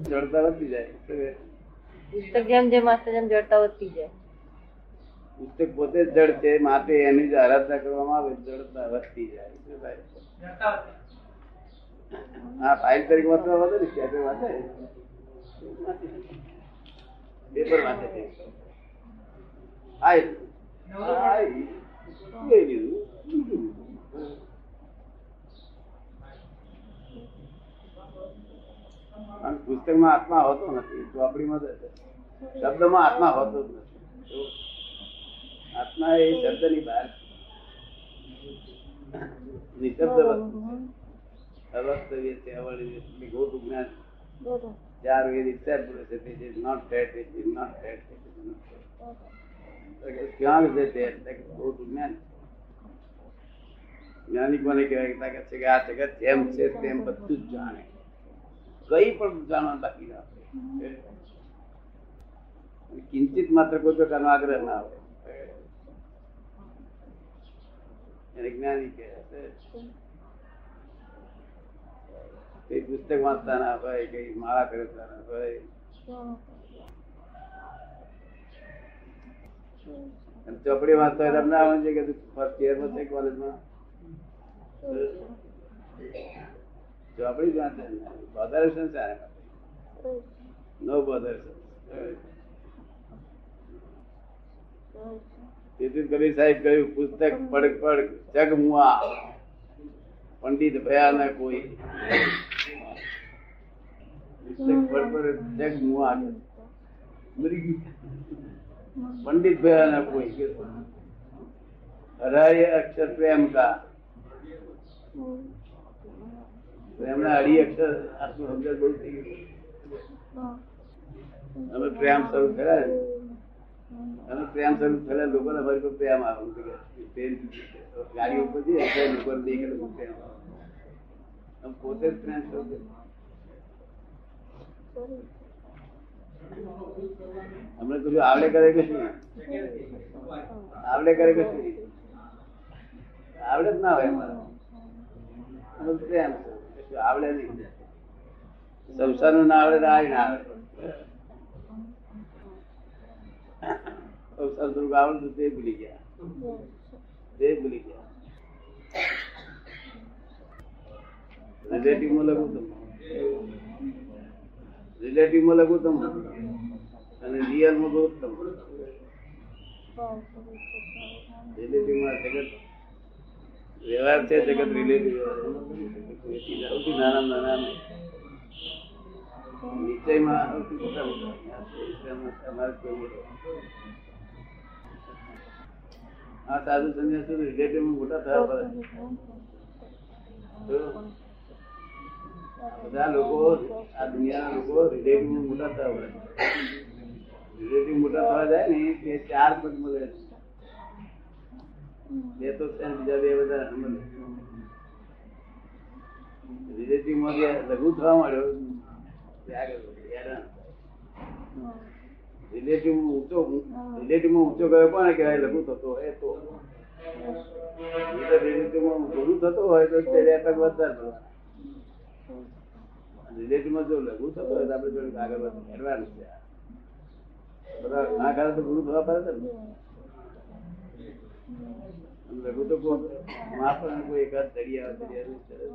જડતા વધતી જાય પુસ્તક જેમ જેમ વાંચતા જેમ જડતા વધતી જાય પુસ્તક પોતે જ જડ છે માટે એની જ આરાધના કરવામાં આવે જડતા વધતી જાય શું થાય? હા ફાઇલ તરીકે વાંચવા વાંચે ને પેપર વાંચે પેપર વાંચે છે ફાઇલ અને પુસ્તકમાં આત્મા હોતો નથી ચોપડીમાં તો શબ્દમાં આત્મા હોતો જ નથી આત્મા એ શબ્દની બહાર છે. નિશબ્દ વસ્તુ અવસ્તવ્ય છે અવળી છે ગોતું જ્ઞાન ચાર વેદ accepted છે this is not that it is not that it is not that. ક્યાં છે તે એટલે કે ગોતું જ્ઞાન જ્ઞાની કોને કહેવાય તાકાત છે કે આ જગત જેમ છે તેમ બધું જ જાણે કઈ પણ જાણવા બાકી ના હોય કિંચિત માત્ર કોઈ પ્રકારનો આગ્રહ ના હોય એને જ્ઞાની કહેવાય કઈ પુસ્તક વાંચતા ના હોય કઈ માળા કરતા ના હોય અને ચોપડી વાંચતા હોય તમને આવે છે કે ફર્સ્ટ યરમાં છે કોલેજમાં ચોપડી જ વાંચે બોધરેશન છે આને માટે. નો બોધરેશન તેથી જ કબીર સાહેબ કહ્યું પુસ્તક પડ પડ જગ મુઆ પંડિત ભયા ન કોઈ પુસ્તક પડ પડ જગ મુઆ મરી ગયું પંડિત ભયા ન કોઈ હરાય અક્ષર પ્રેમ કા તો એમણે અઢી અક્ષર આટલું સમજણ બહુ થઈ ગયું અમે પ્રેમ શરૂ કર્યા ને અમે પ્રેમ શરૂ થયેલા લોકોને અમારી પર પ્રેમ આવે પ્રેમ ગાડી ઉપર જઈએ એટલે લોકોને દેખે લોકો પ્રેમ આવે અમે પોતે જ પ્રેમ શરૂ કર્યો અમને કશું આવડે કરે કે શું આવડે કરે કે શું આવડે જ ના હોય અમારે અમે પ્રેમ છે. કશું આવડે નહીં? સંસારનું ના આવડે આ ના આવડે. સંસાર થોડુંક આવડતું તે ભૂલી ગયા. તે ભૂલી ગયા. રિલેટિવમાં અને રિયલમાં બહુ તમે રિલેટિવમાં જગત. વ્યવહાર છે, જગત રિલેટિવ નાના નાના નિશ્ચયમાં આ સાધુ સંન્યાસી મોટા થયા પડે બધા લોકો, આ દુનિયાના લોકો રિલેટિવમાં મોટા થયા રિલેટિવ મોટા થવા જાય ને તે ચાર પગ મળે બે તો બીજા બે બધા રિલેટિવમાં લઘુ થવા માંડ્યો. રિલેટિવ ઊંચો રિલેટિવ ઊંચો ગયો પણ કહેવાય? લઘુ થતો હોય તો. ગુરુ થતો હોય તો લઘુ થતો હોય આપણે થોડુંક છે. બધા ના તો ગુરુ થવા પડે ને. લઘુ તો કોણ માફ કોઈ એકાદ દરિયા દરિયા